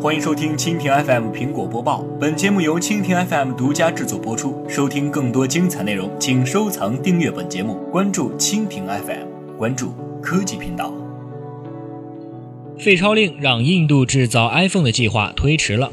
欢迎收听蜻蜓 FM 苹果播报。本节目由蜻蜓 FM 独家制作播出。收听更多精彩内容，请收藏订阅本节目，关注蜻蜓 FM，关注科技频道。废超令让印度制造 iPhone 的计划推迟了。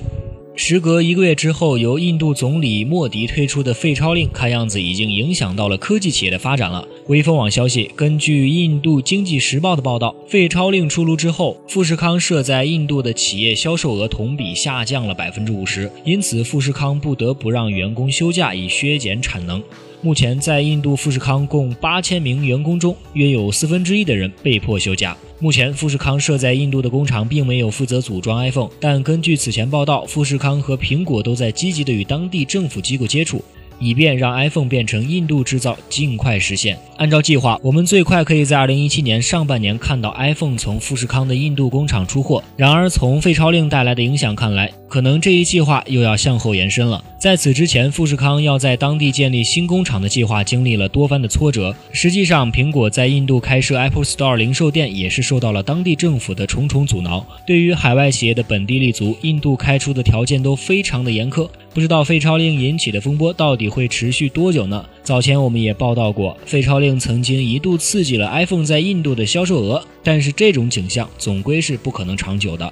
时隔一个月之后，由印度总理莫迪推出的废钞令，看样子已经影响到了科技企业的发展了。微风网消息，根据印度经济时报的报道，废钞令出炉之后，富士康设在印度的企业销售额同比下降了百分之五十，因此富士康不得不让员工休假以削减产能。目前，在印度富士康共八千名员工中，约有四分之一的人被迫休假。目前，富士康设在印度的工厂并没有负责组装 iPhone，但根据此前报道，富士康和苹果都在积极的与当地政府机构接触。以便让 iPhone 变成印度制造，尽快实现。按照计划，我们最快可以在2017年上半年看到 iPhone 从富士康的印度工厂出货。然而，从废钞令带来的影响看来，可能这一计划又要向后延伸了。在此之前，富士康要在当地建立新工厂的计划经历了多番的挫折。实际上，苹果在印度开设 Apple Store 零售店也是受到了当地政府的重重阻挠。对于海外企业的本地立足，印度开出的条件都非常的严苛。不知道废钞令引起的风波到底会持续多久呢？早前我们也报道过，废钞令曾经一度刺激了 iPhone 在印度的销售额，但是这种景象总归是不可能长久的。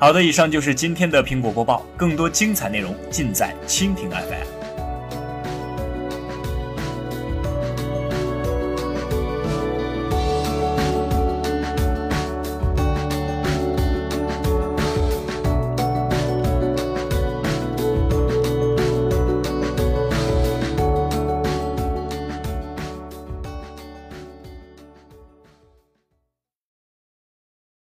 好的，以上就是今天的苹果播报，更多精彩内容尽在蜻蜓 FM。